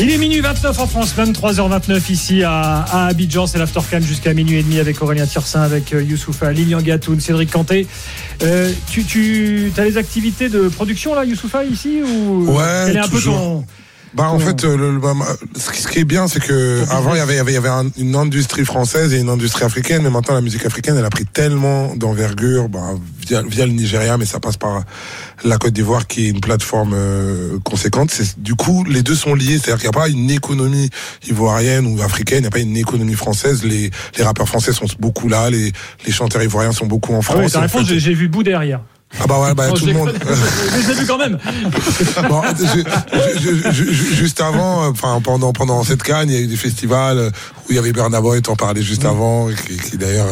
Il est minuit 29 en France, 23h29 ici à, à Abidjan. C'est l'Aftercan jusqu'à minuit et demi avec Aurélien Tirsin, avec euh, Youssoufa, Lilian Gatoun, Cédric Canté. Euh, tu, tu as les activités de production là, Youssoufa, ici ou Ouais, est un peu toujours. ton. Bah en fait, euh, le, le- bah, ce qui- ce qui est bien, c'est que avant il y avait, il y avait, il y avait un- une industrie française et une industrie africaine, mais maintenant la musique africaine, elle a pris tellement d'envergure bah, via, via le Nigeria, mais ça passe par la Côte d'Ivoire qui est une plateforme euh, conséquente. C'est du coup les deux sont liés, c'est-à-dire qu'il n'y a pas une économie ivoirienne ou africaine, il n'y a pas une économie française. Les, les rappeurs français sont beaucoup là, les, les chanteurs ivoiriens sont beaucoup en Ah France. oui, ta En fait- j'ai- j'ai vu bout derrière. Ah bah ouais, bah, tout le monde. Mais je l'ai vu quand même. Bon, je- je- je- je- juste avant, euh, enfin pendant pendant cette canne, il y a eu des festivals euh, où il y avait Burna Boy, t'en parlais juste avant, qui, qui d'ailleurs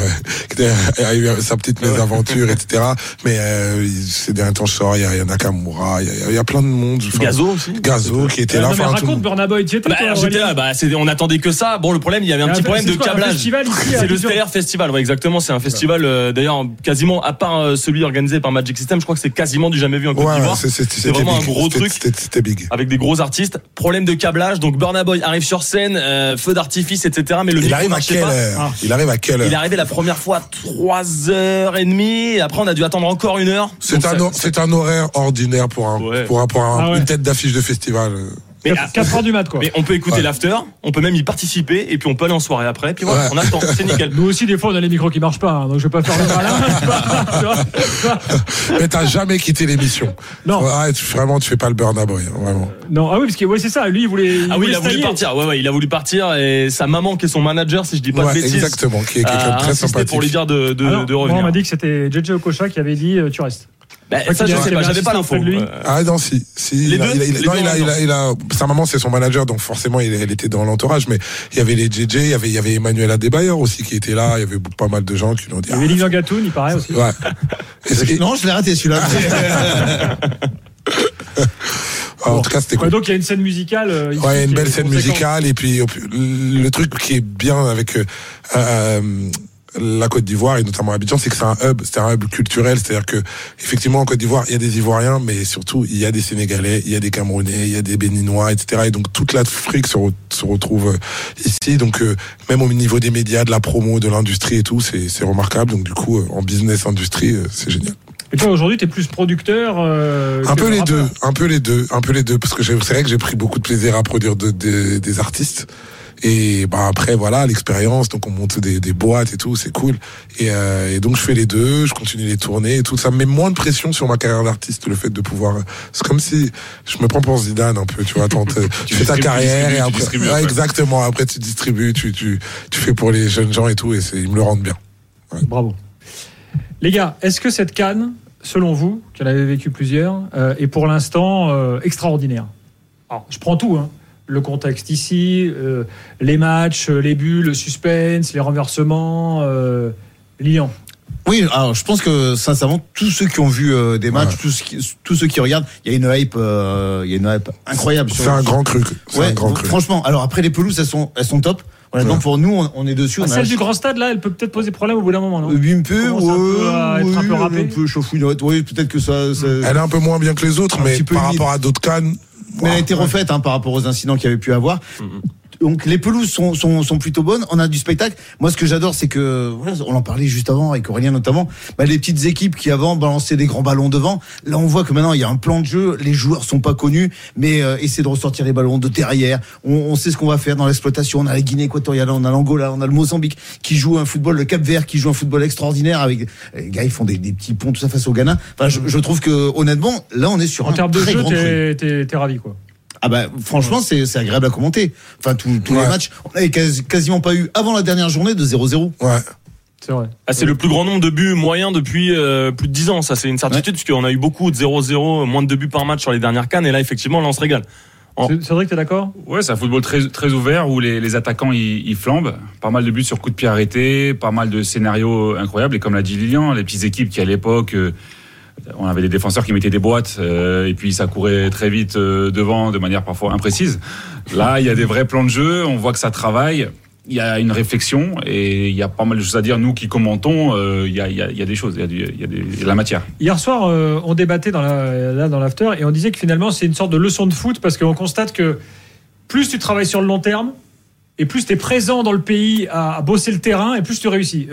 euh, a eu sa petite mésaventure, etc. Mais euh, ces derniers temps, je sors, il y a, il y a Nakamura, il y a, il y a plein de monde. Enfin, Gazo aussi. Gazo qui était là. non, mais raconte Boy, tu étais, Bah, là, bah, on attendait que ça. Bon, le problème, il y avait un Ah, petit c'est problème de câblage. festival ici, à C'est le Stellaire Festival, ouais, exactement. C'est un festival, euh, d'ailleurs, quasiment, à part euh, celui organisé par Magic System, je crois que c'est quasiment du jamais vu en Côte d'Ivoire. c'est- vraiment un gros truc. C'était c'était big. Avec des gros artistes. Problème de câblage. Donc, Burna Boy arrive sur scène, euh, feu d'artifice, etc. Mais le Il arrive à quelle pas. heure Ah. Il arrive à quelle Il est heure arrivé la première fois 3h30 et après on a dû attendre encore une heure. C'est un, ça- un horaire ordinaire pour un, Ouais. pour un, pour un- Ah ouais. une tête d'affiche de festival. Mais, 4 heures du mat, quoi. mais on peut écouter Ouais. l'after, on peut même y participer et puis on peut aller en soirée après. Puis voilà, Ouais. on attend, c'est nickel. Nous aussi, des fois, on a les micros qui marchent pas, hein, donc je vais pas faire le malin. Mais t'as jamais quitté l'émission. Non. Ouais, tu- vraiment, tu fais pas le Burna Boy, hein, vraiment. Non, ah oui, parce que ouais, c'est ça. Lui, il voulait. Ah oui, voulait il a voulu partir. Ouais, ouais, il a voulu partir et sa maman, qui est son manager, si je dis pas Ouais, de bêtises, exactement, qui est quelqu'un de très sympathique. pour lui dire de, de, Ah non, de moi, on revenir. m'a dit que c'était JJ Okocha qui avait dit euh, tu restes. Bah, ça, je sais pas, j'avais pas l'info. auprès de lui. Ah non, si. il a- deux il a- il a- Les non, deux il en a, même il a, il a- sa maman, c'est son manager, donc forcément, il, elle était dans l'entourage. Mais il y avait les JJ, il y avait, il y avait Emmanuel Adebayor aussi qui était là. Il y avait pas mal de gens qui l'ont dit. Il y avait Lilian Gatoun, il paraît aussi. ouais. Non, je l'ai raté celui-là. ah, en tout cas, c'était Ouais, cool. donc il y a une scène musicale. euh, ici Ouais, il y a une belle scène musicale et puis le truc qui est bien avec euh, euh, la Côte d'Ivoire et notamment Abidjan, c'est que c'est un hub, c'est un hub culturel, c'est-à-dire que effectivement en Côte d'Ivoire il y a des Ivoiriens, mais surtout il y a des Sénégalais, il y a des Camerounais, il y a des Béninois, etc. Et donc toute l'Afrique se, re- se retrouve euh, ici. Donc euh, même au niveau des médias, de la promo, de l'industrie et tout, c'est remarquable. Donc du coup euh, en business industrie, euh, c'est génial. Et toi, aujourd'hui, tu es plus producteur. euh, Un peu les rappeur. deux, un peu les deux, un peu les deux, parce que c'est vrai que j'ai pris beaucoup de plaisir à produire de- de- des artistes. Et bah après voilà l'expérience, donc on monte des, des boîtes et tout, c'est cool. Et, euh, et donc je fais les deux, je continue les tournées et tout. Ça me met moins de pression sur ma carrière d'artiste, le fait de pouvoir. C'est comme si je me prends pour Zidane un peu, tu vois. attends, t'es- tu fais ta carrière et après, distribues Ouais, après. exactement. Après tu distribues, tu tu tu fais pour les jeunes gens et tout, et ils me le rendent bien. Bravo. Les gars, est-ce que cette canne, selon vous, en avez vécu plusieurs, euh, est pour l'instant euh, extraordinaire? Alors, je prends tout, hein. Le contexte ici, euh, les matchs, euh, les buts, le suspense, les renversements. Euh, Lilian. Oui, alors je pense que sincèrement, tous ceux qui ont vu euh, des matchs, Ouais. tous, ceux qui- tous ceux qui regardent, il y a une hype, euh, il y a une hype incroyable. sur- C'est un grand cru. C'est Ouais, un grand cru. franchement. Alors après les pelouses, elles sont, elles sont top. Ouais. pour nous, on, on est dessus. Ah, on celle du grand stade, là, elle peut peut-être poser problème au bout d'un moment, non? Un peu, un peu à ouais, être un peu oui, un peu. Oui, peut-être que ça. ça- Elle est un peu moins bien que les autres, Un mais petit peu par rapport à d'autres cannes. Mais elle a été refaite hein, par rapport aux incidents qu'il y avait pu avoir. Donc les pelouses sont, sont, sont plutôt bonnes. On a du spectacle. Moi, ce que j'adore, c'est que voilà, on en parlait juste avant avec Aurélien notamment. Bah, les petites équipes qui avant balançaient des grands ballons devant. Là, on voit que maintenant il y a un plan de jeu. Les joueurs sont pas connus, mais euh, de ressortir les ballons de derrière. On, on sait ce qu'on va faire dans l'exploitation. On a la Guinée équatoriale, on a l'Angola, on a le Mozambique qui joue un football, le Cap Vert qui joue un football extraordinaire avec les gars ils font des, des petits ponts tout ça face au Ghana. Enfin, je, je trouve que honnêtement, là, on est sur En un termes de très jeu, t'es ravi, quoi. Ah bah franchement c'est c'est agréable à commenter. Enfin tous tous Ouais. les matchs, on avait quasi- quasiment pas eu avant la dernière journée de 0-0. Ouais. C'est vrai. Ah, c'est le plus grand nombre de buts moyens depuis euh, plus de 10 ans. Ça, c'est une certitude, puisqu'on a eu beaucoup de 0-0, moins de 2 buts par match sur les dernières cannes. Et là, effectivement, là, on se régale. C'est- Cédric, t'es d'accord? Ouais, c'est un football très, très ouvert où les, les attaquants ils, ils flambent. Pas mal de buts sur coup de pied arrêté, pas mal de scénarios incroyables. Et comme l'a dit Lilian, les petites équipes qui à l'époque euh, on avait des défenseurs qui mettaient des boîtes euh, et puis ça courait très vite euh, devant de manière parfois imprécise. Là, il y a des vrais plans de jeu, on voit que ça travaille. Il y a une réflexion et il y a pas mal de choses à dire. Nous qui commentons, euh, il, y a, des choses, il y a, il y a de la matière. Hier soir, on débattait dans l'after et on disait que finalement c'est une sorte de leçon de foot parce qu'on constate que plus tu travailles sur le long terme et plus tu es présent dans le pays à, bosser le terrain et plus tu réussis.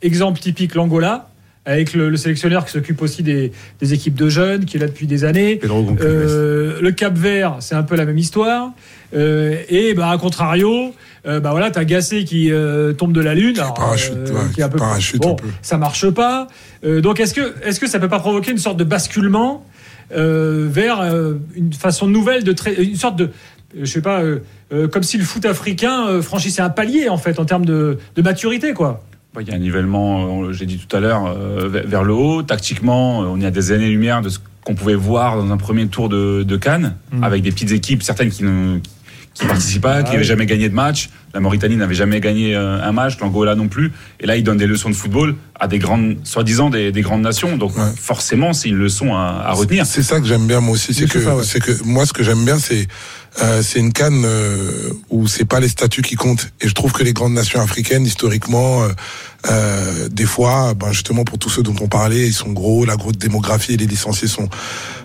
Exemple typique, l'Angola, avec le, le sélectionneur qui s'occupe aussi des, des équipes de jeunes, qui est là depuis des années. Euh, le Cap Vert, c'est un peu la même histoire. Euh, et bah, à contrario, euh, bah voilà, t'as Gassé qui euh, tombe de la lune, alors, parachute, ouais, qui est un peu parachute bon, un peu. ça marche pas. Euh, donc est-ce que est-ce que ça peut pas provoquer une sorte de basculement euh, vers euh, une façon nouvelle de une sorte de euh, je sais pas euh, euh, comme si le foot africain euh, franchissait un palier en fait en termes de, de maturité quoi. Il y a un nivellement, euh, j'ai dit tout à l'heure, euh, vers le haut. Tactiquement, euh, on est à des années-lumière de ce qu'on pouvait voir dans un premier tour de, de Cannes, Mm. avec des petites équipes, certaines qui ne qui participent pas, qui Ah n'avaient oui. jamais gagné de match. La Mauritanie n'avait jamais gagné euh, un match, l'Angola non plus. Et là, ils donnent des leçons de football à des grandes, soi-disant des, des grandes nations. Donc Ouais. forcément, c'est une leçon à, à retenir. C'est ça que j'aime bien moi aussi, c'est que Youssoufa, ouais. c'est que moi ce que j'aime bien c'est euh, c'est une canne euh, où c'est pas les statuts qui comptent et je trouve que les grandes nations africaines historiquement euh, euh, des fois ben justement pour tous ceux dont on parlait ils sont gros la grosse démographie les licenciés sont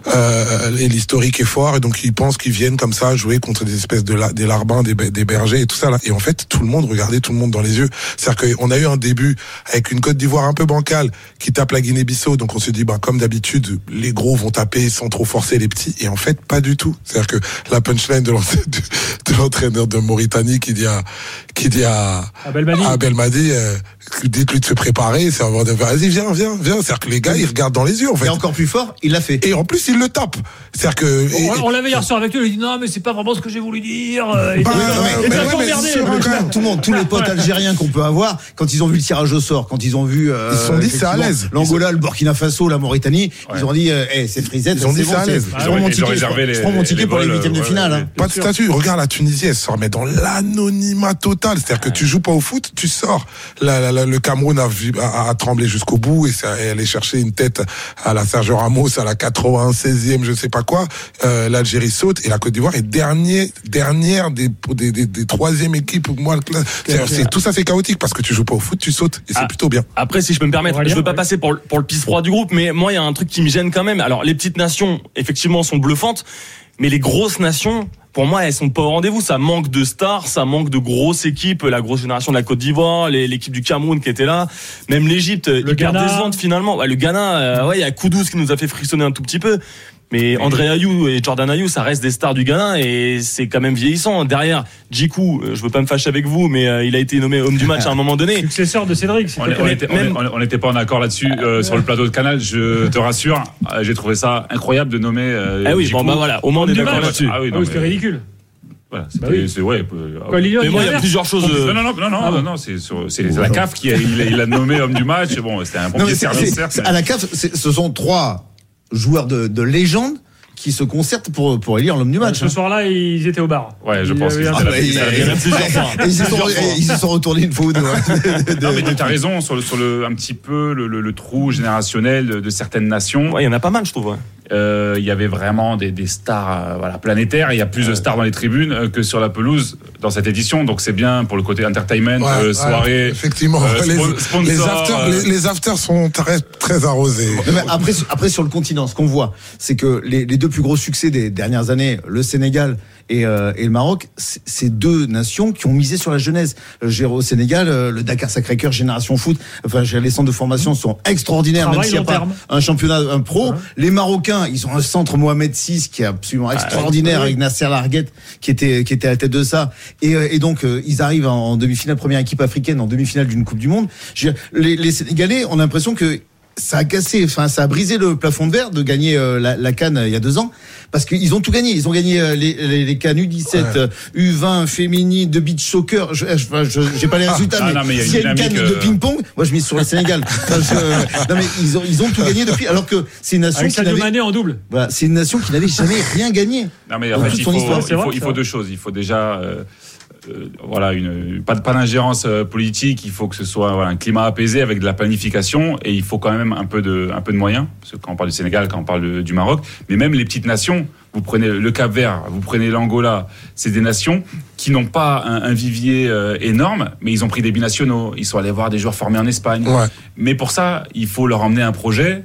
euh, et l'historique est fort et donc ils pensent qu'ils viennent comme ça jouer contre des espèces de la, des larbins des, be- des bergers et tout ça là et en fait tout le monde regardait tout le monde dans les yeux. C'est-à-dire qu'on a eu un début avec une Côte d'Ivoire un peu bancale qui tape la Guinée-Bissau. Donc on se dit ben comme d'habitude les gros vont taper sans trop forcer les petits. Et en fait pas du tout. C'est-à-dire que la punchline de l'entra- de- de l'entraîneur de Mauritanie qui dit à qui dit à À Belmadi. à Belmadi euh, dites-lui de se préparer c'est avoir de vas-y viens viens viens c'est-à-dire que les gars ils regardent dans les yeux en fait Et encore plus fort, il l'a fait. et en plus il le tape c'est-à-dire que et- On, on l'avait hier soir avec lui, il dit non mais c'est pas vraiment ce que j'ai voulu dire. Et Bah, mais mais emmerdé. Tout le monde, tous les potes algériens qu'on peut avoir, quand ils ont vu le tirage au sort, quand ils ont vu, euh, Ils se sont dit, c'est à l'aise. L'Angola, le Burkina Faso, la Mauritanie, Ouais. ils ont dit, euh, hey, c'est frisette, Ils ont c'est dit, c'est à c'est- l'aise. Je Ils prends ont- mon ils ont ticket, pour les huitièmes de finale. hein. Pas de statut. Regarde la Tunisie, elle se remet dans l'anonymat total. C'est-à-dire que tu joues pas au foot, tu sors. La- la- la- le Cameroun a, vu- a, a tremblé jusqu'au bout et ça, et aller chercher une tête à la Sergio Ramos à la 96e, je sais pas quoi. Euh, L'Algérie saute et la Côte d'Ivoire est dernier, dernière des, des, des, des troisième équipes. Moi, c'est, c'est- tout ça c'est chaotique parce que tu joues pas au foot, tu sautes et c'est Ah. plutôt bien. Après, si je peux me permettre, Aurélien, je veux pas ouais. passer pour, le- pour le pisse froid du groupe, mais moi, il y a un truc qui me gêne quand même. Alors, les petites nations, effectivement, sont bluffantes, mais les grosses nations, pour moi, elles sont pas au rendez-vous. Ça manque de stars, ça manque de grosses équipes. La grosse génération de la Côte d'Ivoire, l'équipe du Cameroun qui était là, même l'Égypte, hyper Ghana. décevante finalement. Ouais, le Ghana, euh, ouais, il y a Koudous qui nous a fait frissonner un tout petit peu. Mais André Ayou et Jordan Ayou, ça reste des stars du Ghana et c'est quand même vieillissant. Derrière, Djikou, euh, je veux pas me fâcher avec vous, mais euh, il a été nommé homme du match à un moment donné. Successeur de Cédric. c'est On même- n'était pas en accord là-dessus euh, sur le plateau de Canal, je te rassure. J'ai trouvé ça incroyable de nommer. euh, Ah oui, bon bah voilà, au moins on est du d'accord match. là-dessus. Ah oui, Ah non, oui, c'était mais- ridicule. Voilà, Bah oui. c'est ouais. Quoi, Mais moi, il y a plusieurs choses. Non, non, non, non, non, Ah bon non, non, c'est sur- c'est la CAF qui a, il a, il a nommé homme du match. Bon, c'était un c'est- service, à la CAF, ce sont trois joueurs de, de légende qui se concertent pour, pour élire l'homme du match. Ce hein. soir-là, ils étaient au bar. Ouais, je pense bah, il- Il. Et ils se sont, et ils se sont retournés une fois ou deux. hein, Non, mais tu as raison sur, le, sur le, un petit peu le, le- le trou générationnel de, de certaines nations. Ouais, il y en a pas mal, je trouve. ouais. Euh, Il y avait vraiment des, des stars euh, voilà, planétaires. Il y a plus de stars dans les tribunes euh, que sur la pelouse dans cette édition. Donc c'est bien pour le côté entertainment, Ouais, euh, ouais, soirée. effectivement, euh, les, spon- sponsor, les, afters, euh, les, les afters sont très, très arrosés. Non, mais après, après, sur le continent, ce qu'on voit, c'est que les, les deux plus gros succès des dernières années, le Sénégal et, euh, et le Maroc, c'est deux nations qui ont misé sur la jeunesse. J'ai au Sénégal, euh, le Dakar Sacré-Cœur, Génération Foot, enfin, les centres de formation sont extraordinaires, Travail même s'il n'y a pas terme. un championnat, un pro. Ouais. Les Marocains, ils ont un centre Mohamed VI qui est absolument extraordinaire oui. avec Nasser Larguette qui était, qui était à la tête de ça. Et, euh, et donc, euh, ils arrivent en, en demi-finale, première équipe africaine en demi-finale d'une Coupe du Monde. Les, les Sénégalais, on a l'impression que ça a cassé, enfin ça a brisé le plafond de verre de gagner euh, la, la Cannes euh, il y a deux ans, parce qu'ils ont tout gagné. Ils ont gagné euh, les, les, les Cannes U17, Ouais. euh, U20 féminine, de beach soccer. Je je- je- j'ai pas les résultats, Ah, mais non, mais il y a une s'il y a une Cannes dynamique, de euh, ping-pong, moi je mise sur le Sénégal. Enfin, je- non mais ils ont ils ont tout gagné depuis, alors que c'est une nation Avec qui n'avait Mané en double. voilà, c'est une nation qui n'avait jamais rien gagné. Non mais en fait, il faut, histoire, il c'est vrai, faut, il faut deux choses. Il faut déjà euh, voilà, une, pas, d'ingérence euh, politique. Il faut que ce soit voilà, un climat apaisé avec de la planification et il faut quand même un peu de, un peu de moyens. Parce que quand on parle du Sénégal, quand on parle de- du Maroc, mais même les petites nations, vous prenez le Cap Vert, vous prenez l'Angola, c'est des nations qui n'ont pas un, un vivier euh, énorme, mais ils ont pris des binationaux. Ils sont allés voir des joueurs formés en Espagne. Ouais. Mais pour ça, il faut leur emmener un projet.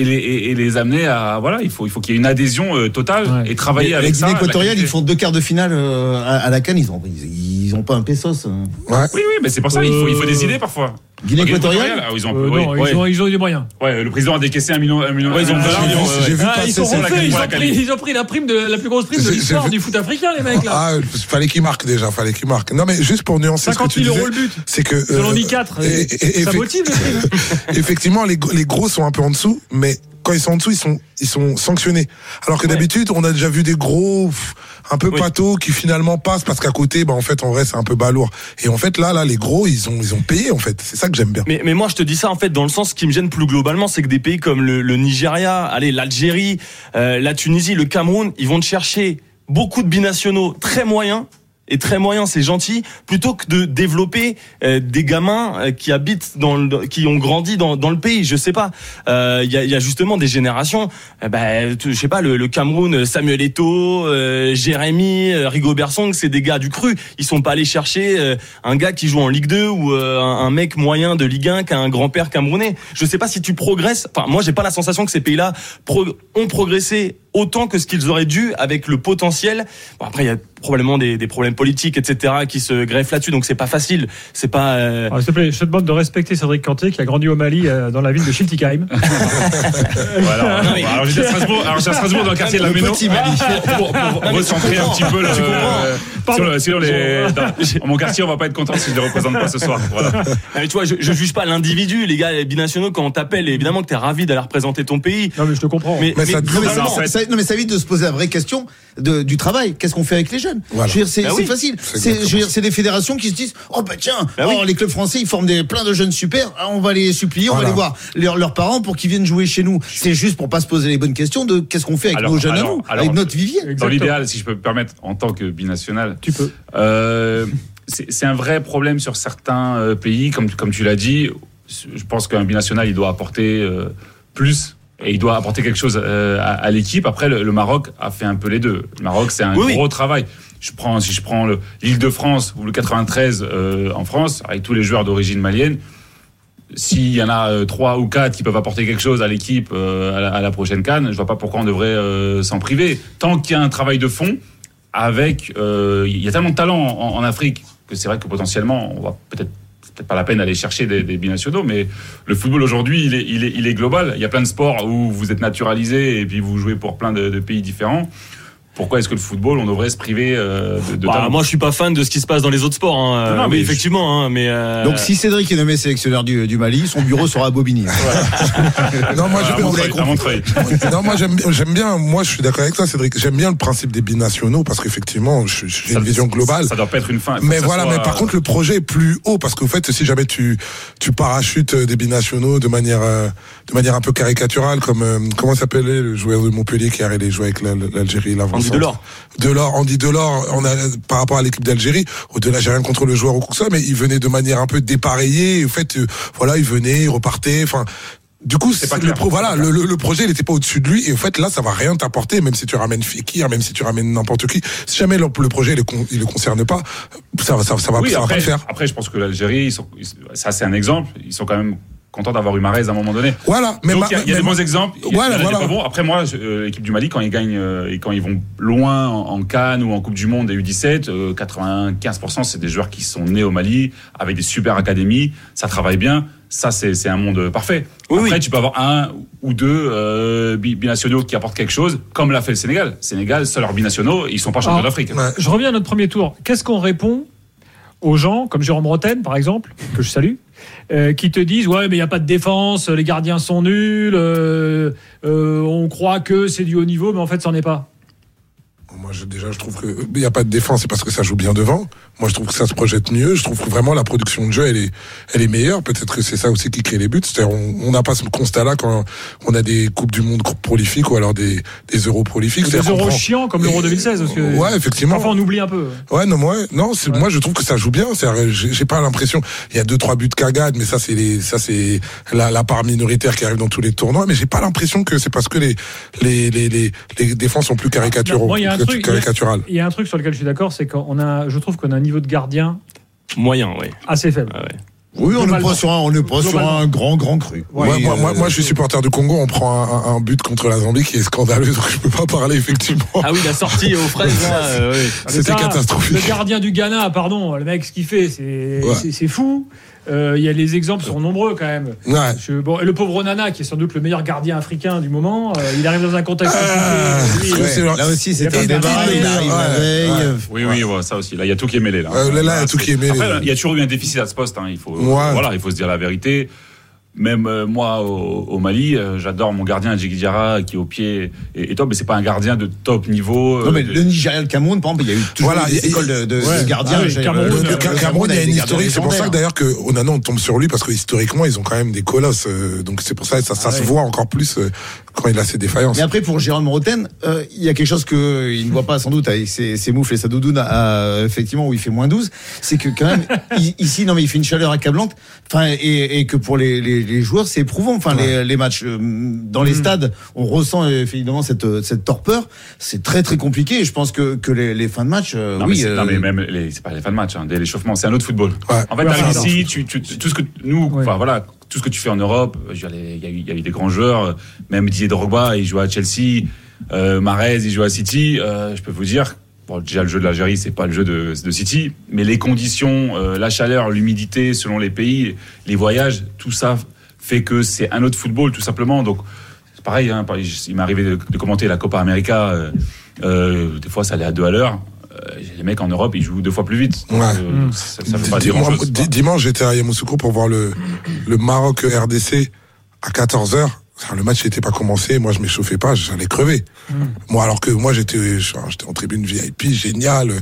Et les, et- et les amener à voilà il faut il faut qu'il y ait une adhésion euh, totale Ouais. et travailler La avec ça équatoriale, ils font deux quarts de finale euh, à, à la Cannes. Ils ont, ils, ils ont pas un pesos. hein. Ouais. Oui, oui, mais c'est pour ça, il faut, il faut Euh, des idées parfois. Guinée équatoriale. ah, ils ont, Euh, oui, non, ouais. ils, ont, ils ont eu des moyens. Ouais, le président a décaissé un million, un million, Ouais, ils ont ils, pris, qualité. ils ont pris la prime de la plus grosse prime de l'histoire du foot africain, les mecs là. Ah, fallait qu'il marque déjà, fallait qu'il marque. Non, mais juste pour nuancer ce que 50 tu 000 disais, euros le but. c'est que Selon euh, dit 4. et- et- et ça effect- motive effectivement, les, gros- les gros sont un peu en dessous, mais quand ils sont en dessous, ils sont, ils sont sanctionnés. Alors que Ouais. d'habitude, on a déjà vu des gros, un peu Oui. pâteaux qui finalement passent parce qu'à côté, bah, en fait, en vrai, c'est un peu balourd. Et en fait, là, là, les gros, ils ont, ils ont payé, en fait. C'est ça que j'aime bien. Mais, mais moi, je te dis ça en fait dans le sens qui me gêne plus globalement, c'est que des pays comme le, le Nigeria, allez, l'Algérie, euh, la Tunisie, le Cameroun, ils vont te chercher beaucoup de binationaux très moyens. Et très moyens, c'est gentil, plutôt que de développer euh, des gamins euh, qui habitent dans le, qui ont grandi dans, dans le pays. Je sais pas. Euh, Il y, a, y a justement des générations. euh, bah, je sais pas, le, le Cameroun, Samuel Eto'o, euh, Jérémy, euh, Rigobert Song, c'est des gars du cru. Ils sont pas allés chercher euh, un gars qui joue en Ligue 2 ou euh, un, mec moyen de Ligue 1 qui a un grand-père camerounais. Je sais pas si tu progresses. Enfin, moi, j'ai pas la sensation que ces pays-là ont progressé autant que ce qu'ils auraient dû avec le potentiel. Bon, après, il y a probablement des, des problèmes politiques, etc., qui se greffent là-dessus, donc c'est pas facile. C'est pas. euh, Alors, S'il te plaît, je te demande de respecter Cédric Canté qui a grandi au Mali euh, dans la ville de Schiltigheim. Voilà. Non, mais- Alors j'étais à Strasbourg, alors à Strasbourg dans le quartier de la Méno. Pour, pour mais recentrer un petit peu tu comprends. euh, Pardon. sur le- sur les- dans mon quartier, on va pas être content si je les représente pas ce soir. Voilà. mais tu vois, je, je juge pas l'individu, les gars, les binationaux, quand on t'appelle, évidemment que t'es ravi d'aller représenter ton pays. Non, mais je te comprends. Mais, Mais ça- mais globalement, ça, ça- non, mais ça évite de se poser la vraie question de, du travail. Qu'est-ce qu'on fait avec les jeunes Voilà. Je veux dire, c'est Bah oui. facile. C'est des fédérations qui se disent Oh bah tiens, Bah oh, oui. les clubs français ils forment des, plein de jeunes super. Ah, on va les supplier, on va aller voir leurs, parents pour qu'ils viennent jouer chez nous. C'est juste pour pas se poser les bonnes questions de qu'est-ce qu'on fait avec Alors- nos jeunes à nous, alors- avec notre vivier. Dans l'idéal, si je peux me permettre, en tant que binational, Tu peux. Euh, c'est c'est un vrai problème sur certains euh, pays, comme, comme tu l'as dit. Je pense qu'un binational, il doit apporter euh, plus et il doit apporter quelque chose euh, à, à l'équipe. Après, le, le Maroc a fait un peu les deux. Le Maroc, c'est un Oui, oui. gros travail. Je prends, si je prends le- l'Île-de-France ou le 93 euh, en France, avec tous les joueurs d'origine malienne, s'il y en a euh, trois ou quatre qui peuvent apporter quelque chose à l'équipe euh, à, la, à la prochaine canne, je vois pas pourquoi on devrait euh, s'en priver. Tant qu'il y a un travail de fond, avec, il y a tellement de talent en, en Afrique que c'est vrai que potentiellement, on va peut-être peut-être pas la peine d'aller chercher des, des binationaux, mais le football aujourd'hui, il est, il, est, il est global. Il y a plein de sports où vous êtes naturalisé et puis vous jouez pour plein de pays différents. Pourquoi est-ce que le football, on devrait se priver euh, de, de bah, moi, je suis pas fan de ce qui se passe dans les autres sports. Hein. Non, mais je- effectivement, hein, mais. euh, Donc si Cédric est nommé sélectionneur du, du Mali, son bureau sera à Bobigny. Montreuil. non, moi j'aime bien, moi je suis d'accord avec toi, Cédric. J'aime bien le principe des binationaux parce qu'effectivement, j'ai Ça- une vision globale. Ça doit pas être une fin. Mais voilà, soit- mais par contre le projet est plus haut parce qu'au fait, si jamais tu tu parachutes euh, des binationaux de manière euh, de manière un peu caricaturale, comme euh, comment s'appelait le joueur de Montpellier qui a allé jouer avec l'Al- l'Algérie, l'avant Andy Delors. Delors, Andy Delors, on a par rapport à l'équipe d'Algérie. Au-delà, j'ai rien contre le joueur ou quoi que ce soit, mais il venait de manière un peu dépareillée. Au fait, euh, voilà, il venait, il repartait. Enfin, du coup, C'est pas le clair. pro- voilà, le, le- le projet, n'était pas au-dessus de lui. Et en fait, là, ça va rien t'apporter, même si tu ramènes Fekir, même si tu ramènes n'importe qui. Si jamais le, le projet, il le, con- il le concerne pas, ça va, ça, ça va, Oui, ça va après, pas le faire. après, je pense que l'Algérie, ils sont- ils- ça c'est un exemple. Ils sont quand même contents d'avoir eu Marez à un moment donné. Voilà. Mais il y a, il y a mais des bons exemples. il y a- Voilà, y a voilà. pas bons. Après moi, euh, l'équipe du Mali quand ils gagnent euh, et quand ils vont loin en, en Cannes ou en Coupe du Monde et U17, euh, 95% c'est des joueurs qui sont nés au Mali avec des super académies. Ça travaille bien. Ça c'est c'est un monde parfait. Oui, Après oui. tu peux avoir un ou deux euh, bi- binationaux qui apportent quelque chose, comme l'a fait le Sénégal. Sénégal, seuls leurs binationaux, ils sont pas champions d'Afrique. Ouais. Je reviens à notre premier tour. Qu'est-ce qu'on répond aux gens, comme Jérôme Roten, par exemple, que je salue, euh, qui te disent Ouais, mais il n'y a pas de défense, les gardiens sont nuls, euh, euh, on croit que c'est du haut niveau, mais en fait, c'en est pas. Moi, je, déjà, je trouve que il n'y a pas de défense, c'est parce que ça joue bien devant. Moi, je trouve que ça se projette mieux. Je trouve que vraiment la production de jeu, elle est, elle est meilleure. Peut-être que c'est ça aussi qui crée les buts. C'est-à-dire, on n'a pas ce constat-là quand on a des coupes du monde prolifiques ou alors des, des euros prolifiques. Des euros prend- chiants comme l'Euro 2016. Parce que Ouais, effectivement. Parfois, on oublie un peu. Ouais, non, moi, non, moi, je trouve que ça joue bien. J'ai pas l'impression. Il y a deux, trois buts cagades, mais ça, c'est les, ça, c'est la, la part minoritaire qui arrive dans tous les tournois. Mais j'ai pas l'impression que c'est parce que les, les, les, les, les défenses sont plus caricaturaux, Moi, il y a un truc- Il y a un truc sur lequel je suis d'accord, c'est qu'on a, je trouve qu'on a un niveau de gardien Moyen, oui. assez faible. Ah ouais. Oui, on Globalement. pas sur un, on n'est pas sur un grand, grand cru. Moi, Oui, moi, moi, euh, moi, je suis supporter du Congo. On prend un, un- un but contre la Zambie qui est scandaleux, donc je peux pas parler effectivement. Ah oui, la sortie aux fraises, là, euh, oui. C'était catastrophique. Le gardien du Ghana, pardon, le mec, ce qu'il fait, c'est Ouais. fou. Euh, Il y a les exemples sont nombreux quand même. Ouais. Je- bon, et le pauvre Nana, qui est sans doute le meilleur gardien africain du moment, euh, il arrive dans un contexte Ah, compliqué. Oui, c'est- Là aussi, c'est a un débat. Il arrive ouais, la veille. ouais. Oui, oui, ça aussi. Là, il y a tout qui est mêlé. Là. Euh, là, là, il y a tout qui est mêlé. Après, il y a toujours eu un déficit à ce poste. Hein. Il faut. Voilà, il faut se dire la vérité. Même euh, moi, au, au Mali, euh, j'adore mon gardien Djigui Diarra qui est au pied et, et top, mais c'est pas un gardien de top niveau. euh, Non, mais de- le Nigeria, le Cameroun, par exemple, il y a eu toujours Voilà, des il y a- écoles de, de, Ouais. de gardiens. Ah oui, Cameroun, Le, le Ca- Cameroun, il y a une historique. C'est pour ça que d'ailleurs que Onana, on tombe sur lui parce que historiquement, ils ont quand même des colosses. euh, donc c'est pour ça que ça, ça Ah se voit encore plus euh, quand il a ses défaillances. Mais après, pour Jérôme Roten, euh, il y a quelque chose que il ne voit pas sans doute avec ses, ses moufles et sa doudoune, à, effectivement, où il fait moins 12. C'est que quand même, ici, non, mais il fait une chaleur accablante. Enfin, et, et que pour les, les, les joueurs, c'est éprouvant. Enfin, les, les matchs euh, dans les stades, on ressent euh, évidemment cette, cette torpeur. C'est très, très compliqué. Et je pense que, que les, les fins de match, euh, Non, mais, oui. c'est- non, euh, mais même les, c'est pas les fins de match, hein, dès l'échauffement, c'est un autre football. Ouais. En fait, Ouais, t'arrives ici, tu, tu, tout ce que nous, Ouais. enfin voilà, tout ce que tu fais en Europe, il y, a eu- il y a eu des grands joueurs, euh, même Didier Drogba, il joue à Chelsea, euh, Mahrez, il joue à City. euh, je peux vous dire, bon, déjà le jeu de l'Algérie, c'est pas le jeu de, de City, mais les conditions, euh, la chaleur, l'humidité, selon les pays, les voyages, tout ça fait que c'est un autre football, tout simplement. Donc c'est pareil, hein, il m'est arrivé de, de commenter la Copa América. euh, euh, des fois, ça allait à deux à l'heure. Euh, les mecs en Europe, ils jouent deux fois plus vite. Ouais. euh, Mm. ça, ça veut pas dire Moi, grand chose. di- dimanche, j'étais à Yamoussoukro pour voir le, le Maroc RDC à 14h. Le match n'était pas commencé, moi je m'échauffais pas, j'allais crever. Moi alors que moi j'étais j'étais en tribune VIP, génial,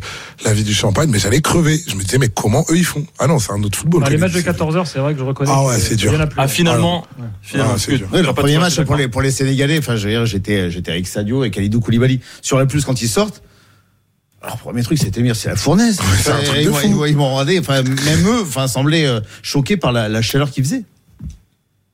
la vie du champagne, mais j'allais crever. Je me disais mais comment eux ils font? Ah non, c'est un autre football. Les matchs de c'est- 14h, c'est vrai que je reconnais. Ah ouais, c'est dur. Ah, finalement, Ouais. finalement, Ah, que dur. Oui, le premier match pour les, pour les Sénégalais, enfin, je veux dire, j'étais, j'étais avec Sadio et Khalidou Koulibaly. Sur la plus, quand ils sortent, alors, premier truc, c'était dire, c'est la fournaise. un truc de fou. Ils m'ont regardé, enfin, même eux, enfin, semblaient euh, choqués par la, la chaleur qu'ils faisaient.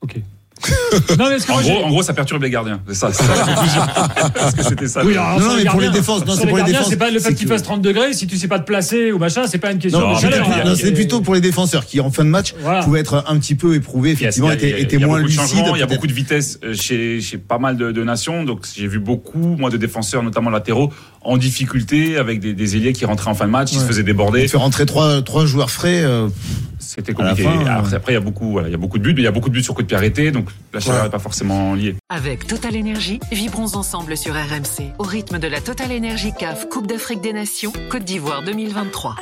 Ok. non, mais En gros, en gros, ça perturbe les gardiens. C'est ça. c'est ça la conclusion. Parce que c'était ça. Oui, alors, Non, non, mais pour les défenses, c'est pour les défenses, C'est pas le fait c'est qu'il que- fasse 30 degrés. Si tu sais pas te placer ou machin, c'est pas une question Non, de chaleur. hein. non, c'était plutôt pour les défenseurs qui, en fin de match, Voilà. pouvaient être un petit peu éprouvés, effectivement, étaient, moins lucides. il y a beaucoup de vitesse euh, chez, chez pas mal de, de nations. Donc j'ai vu beaucoup, moi, de défenseurs, notamment latéraux, en difficulté avec des, des ailiers qui rentraient en fin de match, ils se faisaient déborder. Faire rentrer trois, trois joueurs frais, euh, C'était compliqué. fin, euh, après, après, il y a beaucoup, voilà, il y a beaucoup de buts, mais il y a beaucoup de buts sur coup de pied arrêté, donc la chaleur Ouais. n'est pas forcément liée. Avec Total Énergie, vibrons ensemble sur RMC au rythme de la Total Énergie CAF Coupe d'Afrique des Nations Côte d'Ivoire 2023.